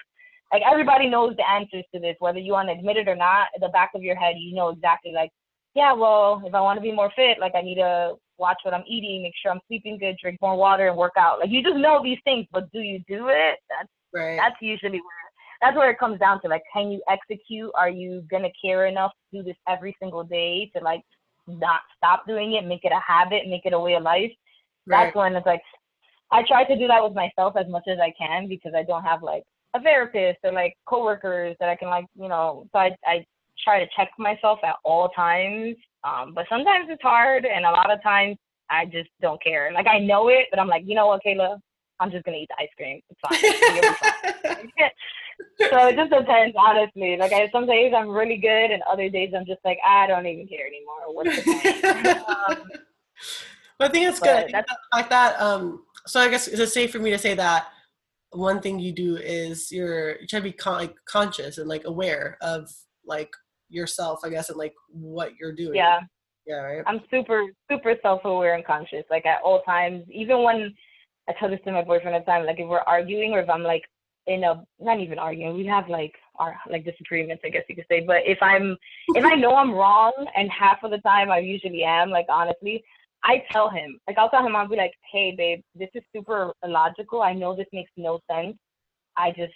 Like everybody knows the answers to this, whether you want to admit it or not. At the back of your head, you know exactly like, yeah, well, if I want to be more fit, like I need to watch what I'm eating, make sure I'm sleeping good, drink more water, and work out. Like you just know these things, but do you do it? That's right. that's usually where that's where it comes down to. Like, can you execute? Are you gonna care enough to do this every single day to like not stop doing it, make it a habit, make it a way of life? right. That's when it's like I try to do that with myself as much as I can because I don't have like a therapist or like coworkers that I can like, you know, so I I try to check myself at all times. Um, but sometimes it's hard and a lot of times I just don't care. Like I know it, but I'm like, you know what, Keila, I'm just gonna eat the ice cream. It's fine. You'll be fine. so it just depends, honestly. Like I, some days I'm really good, and other days I'm just like I don't even care anymore. What's the point? um, But I think it's good. I but think that's- that, like that. Um, so I guess is it safe for me to say that one thing you do is you're you try to be con- like conscious and like aware of like yourself, I guess, and like what you're doing. yeah, Yeah. Right. I'm super super self-aware and conscious. Like at all times, even when I tell this to my boyfriend at the time, like if we're arguing or if I'm like in a not even arguing, we have like our like disagreements, I guess you could say. But if I'm if I know I'm wrong, and half of the time I usually am, like honestly, I tell him, like I'll tell him, I'll be like, hey babe, this is super illogical. I know this makes no sense. I just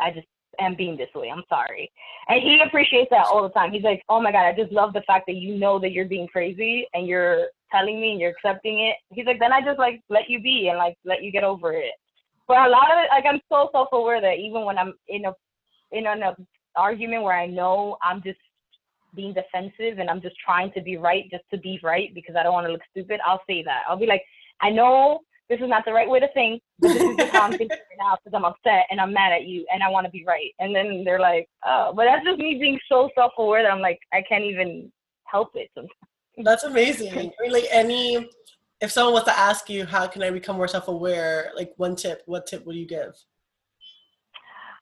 I just am being this way. I'm sorry. And he appreciates that all the time. He's like, oh my God, I just love the fact that you know that you're being crazy and you're telling me and you're accepting it. He's like, then I just like let you be and like let you get over it. But a lot of it, like I'm so self aware that even when I'm in a in an argument where I know I'm just being defensive and I'm just trying to be right just to be right because I don't want to look stupid, I'll say that. I'll be like, I know this is not the right way to think, this is just how I'm thinking right now because I'm upset and I'm mad at you and I want to be right. And then they're like, oh, but that's just me being so self aware that I'm like, I can't even help it sometimes. That's amazing. really, any, if someone was to ask you, how can I become more self aware? Like one tip, what tip would you give?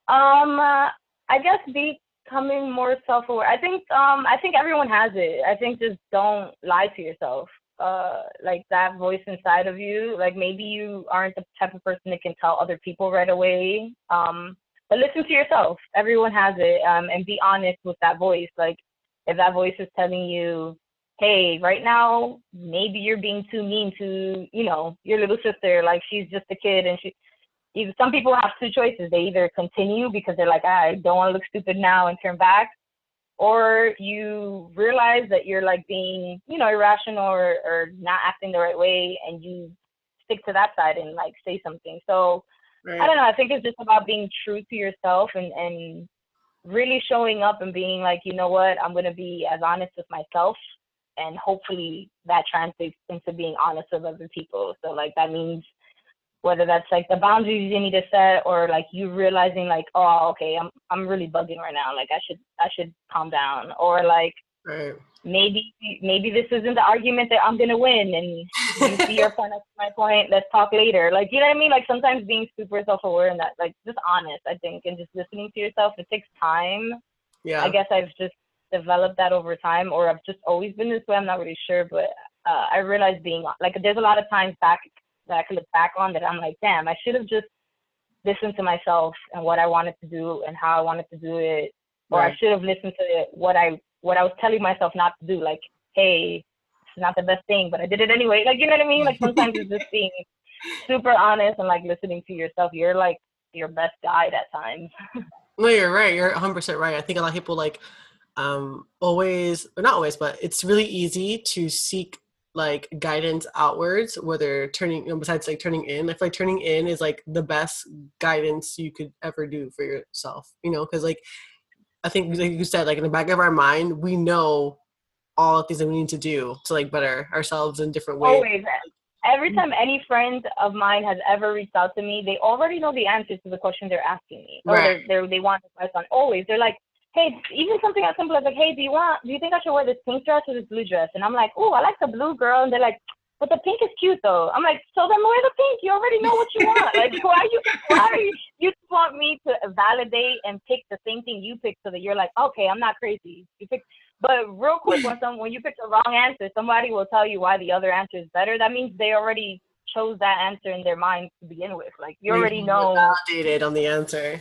Um, uh, I guess becoming more self aware. I think, um, I think everyone has it. I think just don't lie to yourself uh like that voice inside of you like maybe you aren't the type of person that can tell other people right away um but listen to yourself. Everyone has it um and be honest with that voice. Like if that voice is telling you hey right now maybe you're being too mean to you know your little sister like she's just a kid and she some people have two choices. They either continue because they're like i don't want to look stupid now and turn back or you realize that you're like being, you know, irrational or, or not acting the right way and you stick to that side and like say something. So right. I don't know, I think it's just about being true to yourself and, and really showing up and being like, you know what, I'm gonna be as honest with myself and hopefully that translates into being honest with other people. So like that means whether that's like the boundaries you need to set or like you realizing like oh okay i'm i'm really bugging right now like i should i should calm down or like right. maybe maybe this isn't the argument that i'm gonna win and you see your point my point let's talk later. Like you know what i mean? Like sometimes being super self-aware and that like just honest i think and just listening to yourself it takes time. Yeah. I guess i've just developed that over time or i've just always been this way i'm not really sure but uh, i realized being like there's a lot of times back that I can look back on that I'm like, damn, I should have just listened to myself and what I wanted to do and how I wanted to do it, or right. I should have listened to what I what I was telling myself not to do. Like, hey, it's not the best thing, but I did it anyway. Like, you know what I mean? Like sometimes it's just being super honest and like listening to yourself. You're like your best guide at times. no, you're right. You're 100 percent right. I think a lot of people like um always, or not always, but it's really easy to seek like guidance outwards whether turning you know, besides like turning in i feel like turning in is like the best guidance you could ever do for yourself you know because like i think like you said like in the back of our mind we know all the things that we need to do to like better ourselves in different ways. Always. Every time any friend of mine has ever reached out to me they already know the answers to the question they're asking me or right. they're, they're, they want advice on always. They're like hey, even something as simple as like, hey, do you want, do you think I should wear this pink dress or this blue dress? And I'm like, oh, I like the blue girl. And they're like, but the pink is cute though. I'm like, so then wear the pink. You already know what you want. like, why are you, why are you, you want me to validate and pick the same thing you picked so that you're like, okay, I'm not crazy. You pick, but real quick, when some, when you pick the wrong answer, somebody will tell you why the other answer is better. That means they already chose that answer in their mind to begin with. Like, you already know. Validated on the answer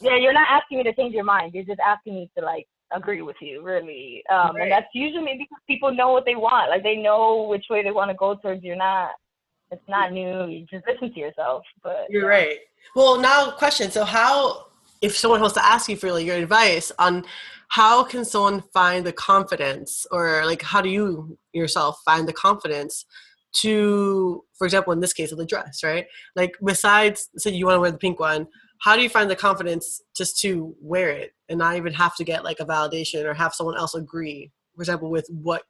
yeah, you're not asking me to change your mind. You're just asking me to like agree with you, really. Um, right. And that's usually because people know what they want. Like they know which way they want to go towards. You're not. It's not new. You just listen to yourself. But you're yeah. right. Well, now question. So how, if someone wants to ask you for like your advice on how can someone find the confidence, or like how do you yourself find the confidence? to for example in this case of the dress right like besides say you want to wear the pink one how do you find the confidence just to wear it and not even have to get like a validation or have someone else agree for example with what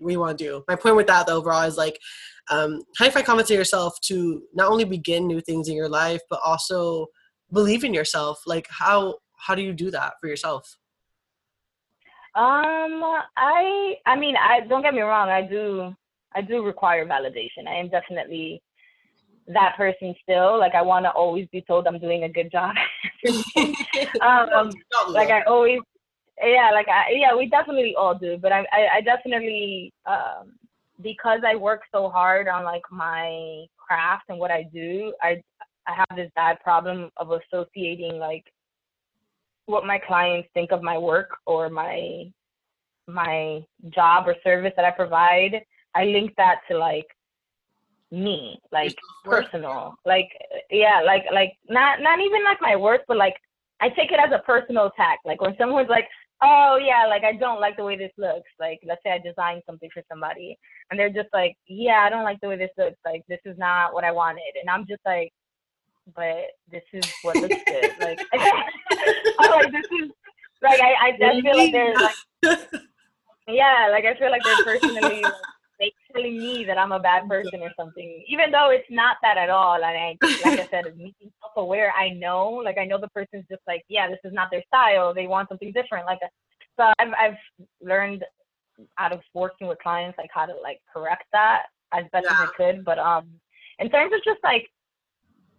we want to do? My point with that though overall is like um, how do you find confidence in yourself to not only begin new things in your life but also believe in yourself? Like how how do you do that for yourself? Um i i mean i don't get me wrong i do i do require validation. I am definitely that person still. Like I want to always be told I'm doing a good job. um, like I always, yeah, like I, yeah, we definitely all do. But I, I, I definitely, um, because I work so hard on like my craft and what I do, I, I have this bad problem of associating like what my clients think of my work or my my job or service that I provide. I link that to like me, like personal, like yeah, like like not not even like my work, but like I take it as a personal attack. Like when someone's like, oh yeah, like I don't like the way this looks. Like let's say I designed something for somebody, and they're just like, yeah, I don't like the way this looks. Like this is not what I wanted, and I'm just like, but this is what looks good. Like I'm like this is like I I, I feel like there's like yeah, like I feel like they're personally like, telling me that I'm a bad person or something, even though it's not that at all. And I, like I said, me being self-aware, I know, like I know the person's just like, yeah, this is not their style. They want something different. Like, so I've I've learned out of working with clients like how to like correct that as best yeah. as I could. But um, in terms of just like,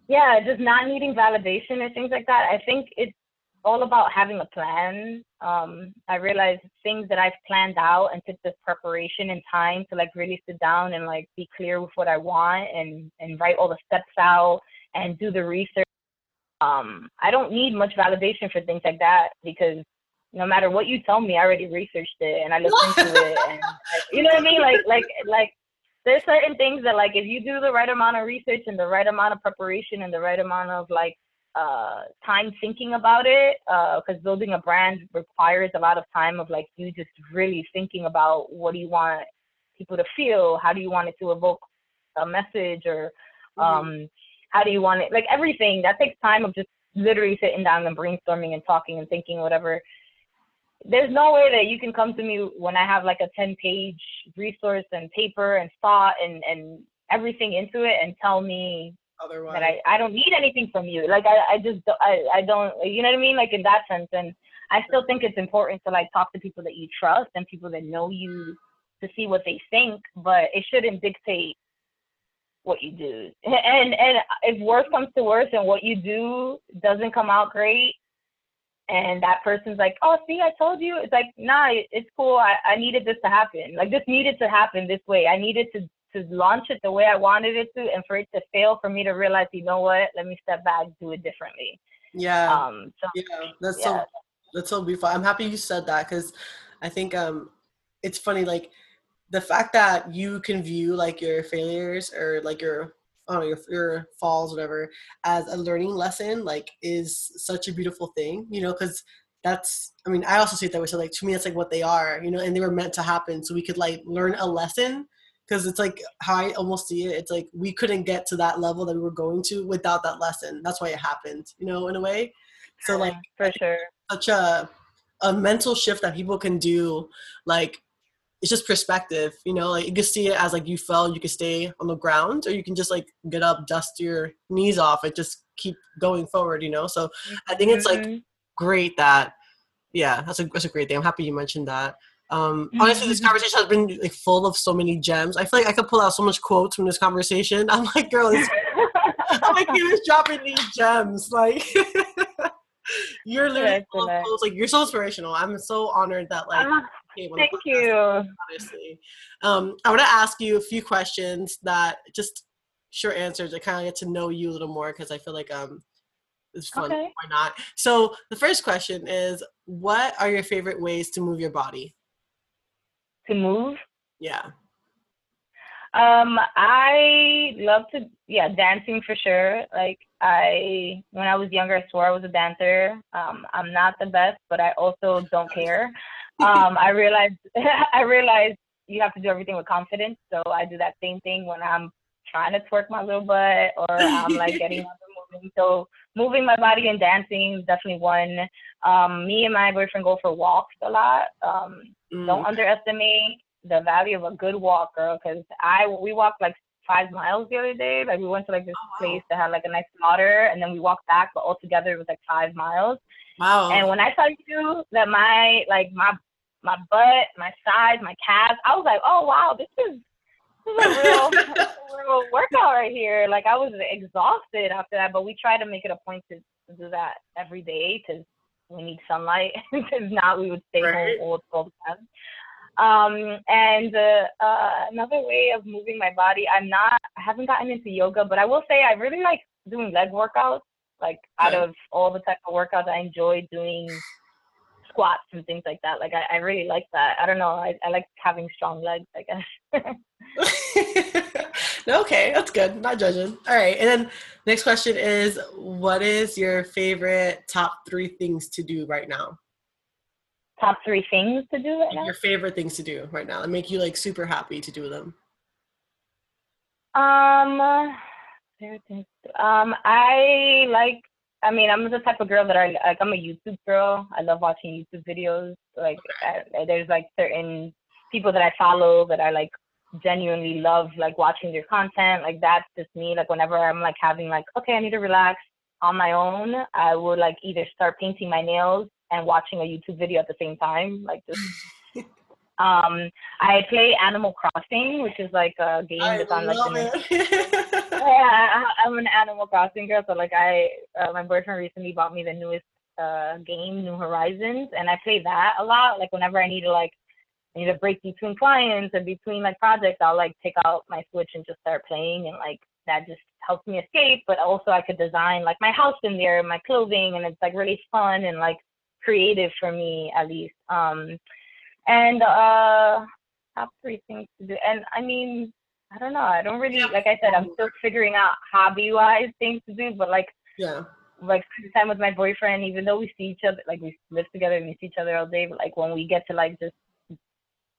yeah, just not needing validation or things like that, I think it's all about having a plan. Um, I realized things that I've planned out and took this preparation and time to like really sit down and like be clear with what I want and and write all the steps out and do the research. Um, I don't need much validation for things like that because no matter what you tell me, I already researched it and I listened to it and you know what I mean? Like like like there's certain things that like if you do the right amount of research and the right amount of preparation and the right amount of like uh time thinking about it because uh, building a brand requires a lot of time of like you just really thinking about what do you want people to feel how do you want it to evoke a message or mm-hmm. um mm-hmm. how do you want it like everything that takes time of just literally sitting down and brainstorming and talking and thinking whatever there's no way that you can come to me when I have like a 10 page resource and paper and thought and, and everything into it and tell me Otherwise. that I, I don't need anything from you. Like I, I just, I, I don't, you know what I mean? Like in that sense. And I still think it's important to like talk to people that you trust and people that know you to see what they think, but it shouldn't dictate what you do. And, and if worse comes to worse and what you do doesn't come out great, and that person's like, oh, see, I told you. It's like, nah, it's cool. I, I needed this to happen. Like this needed to happen this way. I needed to to launch it the way I wanted it to, and for it to fail, for me to realize, you know what? Let me step back, do it differently. Yeah. Um. So, yeah. That's yeah. so. That's so beautiful. I'm happy you said that because I think um, it's funny like the fact that you can view like your failures or like your I don't know, your, your falls, whatever, as a learning lesson, like, is such a beautiful thing, you know, because that's, I mean, I also see it that way. So, like, to me, that's like what they are, you know, and they were meant to happen. So we could, like, learn a lesson because it's like how I almost see it. It's like we couldn't get to that level that we were going to without that lesson. That's why it happened, you know, in a way. So, like, for sure. Such a, a mental shift that people can do, like, it's just perspective, you know, like you can see it as like you fell, you can stay on the ground, or you can just like get up, dust your knees off, and just keep going forward, you know. So I think it's like mm-hmm. great that, yeah, that's a that's a great thing. I'm happy you mentioned that. Um, honestly, this mm-hmm. conversation has been like full of so many gems. I feel like I could pull out so much quotes from this conversation. I'm like, girl, I'm like, he was dropping these gems, like. you're literally close, like you're so inspirational. I'm so honored that like uh, Thank you. Honestly, um, I want to ask you a few questions that just short answers to kind of get to know you a little more because I feel like um, it's fun. Okay. Why not? So the first question is, what are your favorite ways to move your body? To move? Yeah. Um, I love to, yeah, dancing for sure. Like I, when I was younger, I swore I was a dancer. Um, I'm not the best, but I also don't care um, I realized I realized you have to do everything with confidence. So I do that same thing when I'm trying to twerk my little butt or I'm like getting up and moving. So moving my body and dancing is definitely one. Um, me and my boyfriend go for walks a lot. Um, mm. Don't underestimate the value of a good walk, girl. Because I we walked like five miles the other day. Like we went to like this oh, wow. place that had like a nice water, and then we walked back, but altogether it was like five miles. Wow. And when I tell you that my like my my butt, my sides, my calves, I was like, oh wow, this is this is a real, real workout right here. Like I was exhausted after that, but we try to make it a point to, to do that every day because we need sunlight. Because not, we would stay right. home all, all the time. Um, and uh, uh, another way of moving my body, I'm not, I haven't gotten into yoga, but I will say I really like doing leg workouts. Like out of all the type of workouts, I enjoy doing squats and things like that. Like I, I really like that. I don't know. I, I like having strong legs, I guess. okay, that's good. Not judging. All right. And then next question is what is your favorite top three things to do right now? Top three things to do right now? Your favorite things to do right now that make you like super happy to do them. Um um, I like I mean, I'm the type of girl that I like. I'm a YouTube girl. I love watching YouTube videos. Like, I, there's like certain people that I follow that I like genuinely love like watching their content. Like that's just me. Like whenever I'm like having like, okay, I need to relax on my own, I would like either start painting my nails and watching a YouTube video at the same time. Like just um I play Animal Crossing, which is like a game I that's on like the yeah, I, I'm an Animal Crossing girl. So like I, uh, my boyfriend recently bought me the newest uh game, New Horizons, and I play that a lot. Like whenever I need to like, need a break between clients and between like projects, I'll like take out my Switch and just start playing, and like that just helps me escape. But also I could design like my house in there, my clothing, and it's like really fun and like creative for me at least. Um, and uh, top three things to do, and I mean. I don't know. I don't really, Yeah. like I said, I'm still figuring out hobby wise things to do, but like, yeah. like time with my boyfriend, even though we see each other, like we live together and we see each other all day, but like when we get to like just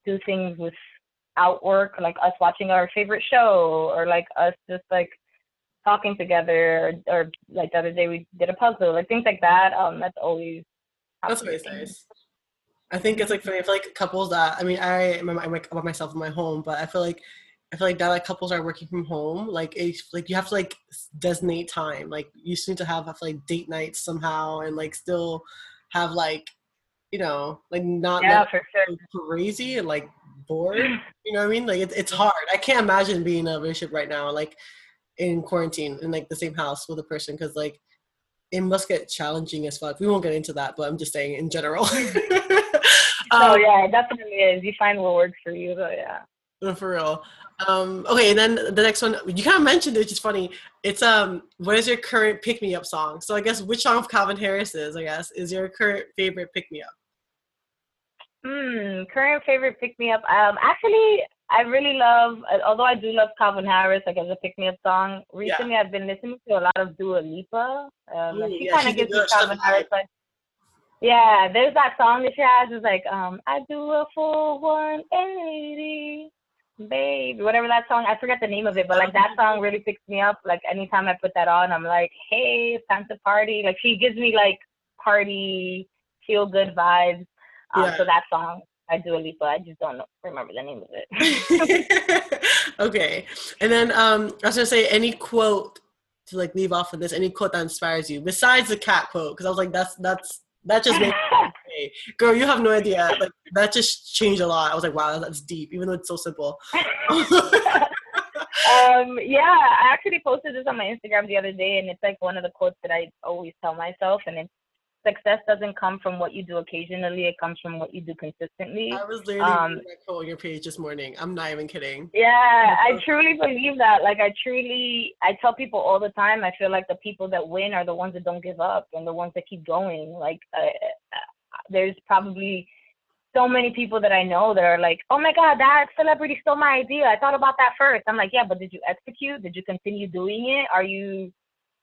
do things without work, like us watching our favorite show or like us just like talking together or, or like the other day we did a puzzle, like things like that. Um, that's always That's always nice. I think it's like funny. I feel like couples that I mean, I I'm I'm, like about myself in my home, but I feel like I feel like now that couples are working from home, like it's like you have to like designate time. Like you just need to have, have like date nights somehow, and like still have like you know like not Yeah, sure. crazy and like bored. You know what I mean? Like it's it's hard. I can't imagine being in a relationship right now, like in quarantine in like the same house with a person, because like it must get challenging as fuck. We won't get into that, but I'm just saying in general. Oh Um, yeah, it definitely is. You find what works for you, so yeah. No, for real. Um, okay, and then the next one you kind of mentioned it, which is funny. It's um, what is your current pick me up song? So I guess which song of Calvin Harris's, I guess, is your current favorite pick me up? Hmm, current favorite pick me up. Um, actually, I really love. uh, Although I do love Calvin Harris, like as a pick me up song. Recently, I've been listening to a lot of Dua Lipa. Um, Ooh, she yeah, kind of gives me Calvin Harris. Like, yeah, there's that song that she has. It's like, um, I do a full 180, baby, whatever that song. I forget the name of it, but like that song really picks me up. Like anytime I put that on, I'm like, hey, it's time to party. Like she gives me like party, feel good vibes. Um, Yeah. So that song, I do a Lipa. I just don't know, remember the name of it. okay, and then um, I was gonna say any quote to like leave off of this. Any quote that inspires you besides the cat quote? Because I was like, that's that's that just makes me girl. You have no idea. Like that just changed a lot. I was like, wow, that's deep, even though it's so simple. um, yeah, I actually posted this on my Instagram the other day, and it's like one of the quotes that I always tell myself, and it's success doesn't come from what you do occasionally; it comes from what you do consistently. I was literally Um, reading that quote on your page this morning. I'm not even kidding. Yeah, I truly believe that. Like, I truly, I tell people all the time. I feel like the people that win are the ones that don't give up and the ones that keep going. Like, uh, there's probably so many people that I know that are like, "Oh my God, that celebrity stole my idea. I thought about that first. I'm like, "Yeah, but did you execute? Did you continue doing it? Are you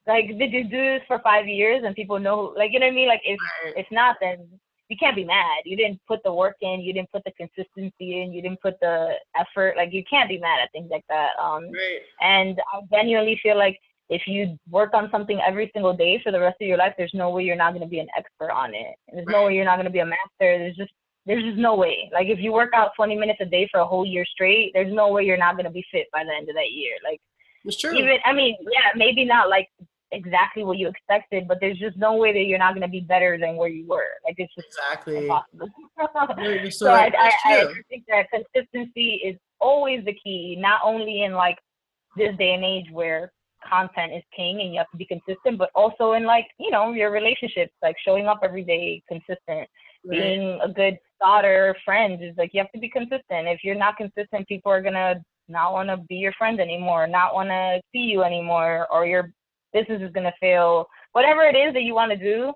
like, did you do this for five years and people know? Like, you know what I mean? Like, if Right. if not, then you can't be mad. You didn't put the work in. You didn't put the consistency in. You didn't put the effort. Like you can't be mad at things like that. Um, Right. and I genuinely feel like if you work on something every single day for the rest of your life, there's no way you're not going to be an expert on it. There's no way you're not going to be a master. There's just there's just no way. Like if you work out 20 minutes a day for a whole year straight, there's no way you're not going to be fit by the end of that year. Like It's true. even I mean, yeah, maybe not like exactly what you expected, but there's just no way that you're not going to be better than where you were. Like it's just exactly. impossible. So so I. I, I think that consistency is always the key, not only in like this day and age where content is king and you have to be consistent, but also in like, you know, your relationships, like showing up every day consistent, Right. being a good daughter, friend is like you have to be consistent. If you're not consistent, people are gonna not wanna be your friend anymore, not wanna see you anymore, or your business is gonna fail. Whatever it is that you wanna do,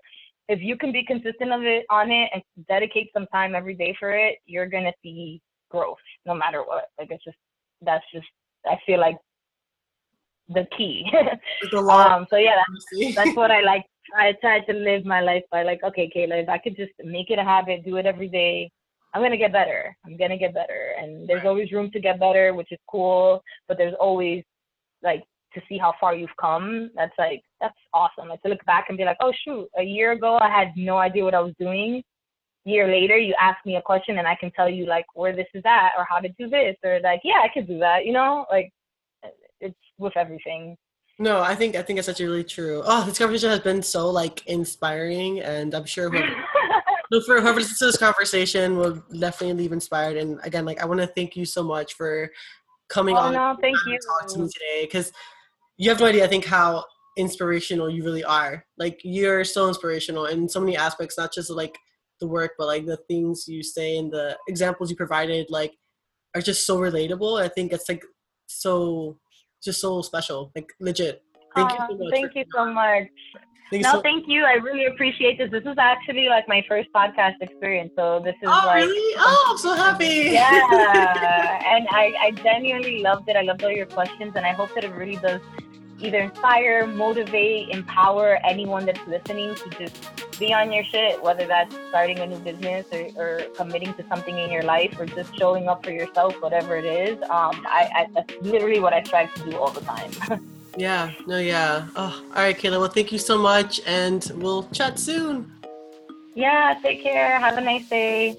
if you can be consistent of it on it and dedicate some time every day for it, you're gonna see growth no matter what. Like it's just that's just I feel like the key. It's a lot. um so yeah, honestly. that's what I like. I try to live my life by like, okay, Keila, if I could just make it a habit, do it every day, I'm gonna get better. I'm gonna get better. And there's always room to get better, which is cool, but there's always like to see how far you've come, that's like that's awesome. Like to look back and be like, oh shoot, a year ago I had no idea what I was doing. Year later, you ask me a question and I can tell you like where this is at or how to do this or like yeah, I could do that. You know, like it's with everything. No, I think I think it's actually really true. Oh, this conversation has been so like inspiring, and I'm sure whoever, for whoever listens to this conversation will definitely leave inspired. And again, like I want to thank you so much for coming oh, on. No, thank you. Talk to me today because you have no idea. I think how inspirational you really are. Like you're so inspirational in so many aspects, not just like the work, but like the things you say and the examples you provided. Like are just so relatable. I think it's like so just so special. Like legit. Thank you so um, much. Thank you so much. Thank no, so- thank you. I really appreciate this. This is actually like my first podcast experience, so this is oh, like. really? Oh, I'm so happy. Yeah, and I, I genuinely loved it. I loved all your questions, and I hope that it really does either inspire, motivate, empower anyone that's listening to just be on your shit, whether that's starting a new business or, or committing to something in your life or just showing up for yourself, whatever it is. Um, I, I that's literally what I strive to do all the time. Yeah, no, yeah. Oh, all right, Keila. Well, thank you so much, and we'll chat soon. Yeah, take care. Have a nice day.